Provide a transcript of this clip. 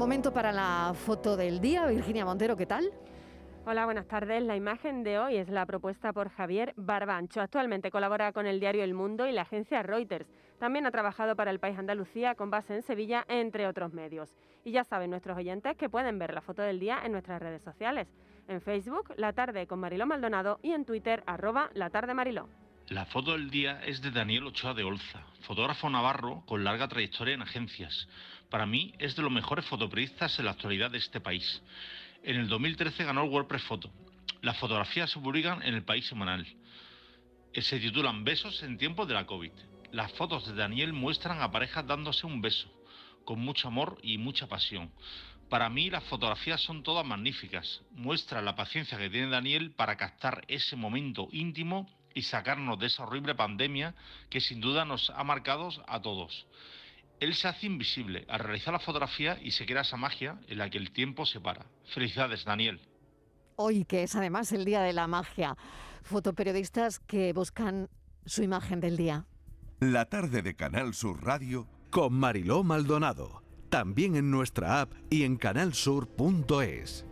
Momento para la foto del día. Virginia Montero, ¿qué tal? Hola, buenas tardes. La imagen de hoy es la propuesta por Javier Barbancho. Actualmente colabora con el diario El Mundo y la agencia Reuters. También ha trabajado para el País Andalucía con base en Sevilla, entre otros medios. Y ya saben nuestros oyentes que pueden ver la foto del día en nuestras redes sociales. En Facebook, La Tarde con Mariló Maldonado y en Twitter, arroba La Tarde Mariló. La foto del día es de Daniel Ochoa de Olza, fotógrafo navarro con larga trayectoria en agencias. Para mí es de los mejores fotoperiodistas en la actualidad de este país. En el 2013 ganó el WordPress Photo. Las fotografías se publican en el país semanal. Eh, se titulan Besos en tiempos de la COVID. Las fotos de Daniel muestran a parejas dándose un beso, con mucho amor y mucha pasión. Para mí las fotografías son todas magníficas. Muestra la paciencia que tiene Daniel para captar ese momento íntimo y sacarnos de esa horrible pandemia que sin duda nos ha marcado a todos. Él se hace invisible al realizar la fotografía y se crea esa magia en la que el tiempo se para. Felicidades, Daniel. Hoy, que es además el Día de la Magia. Fotoperiodistas que buscan su imagen del día. La tarde de Canal Sur Radio con Mariló Maldonado. También en nuestra app y en canalsur.es.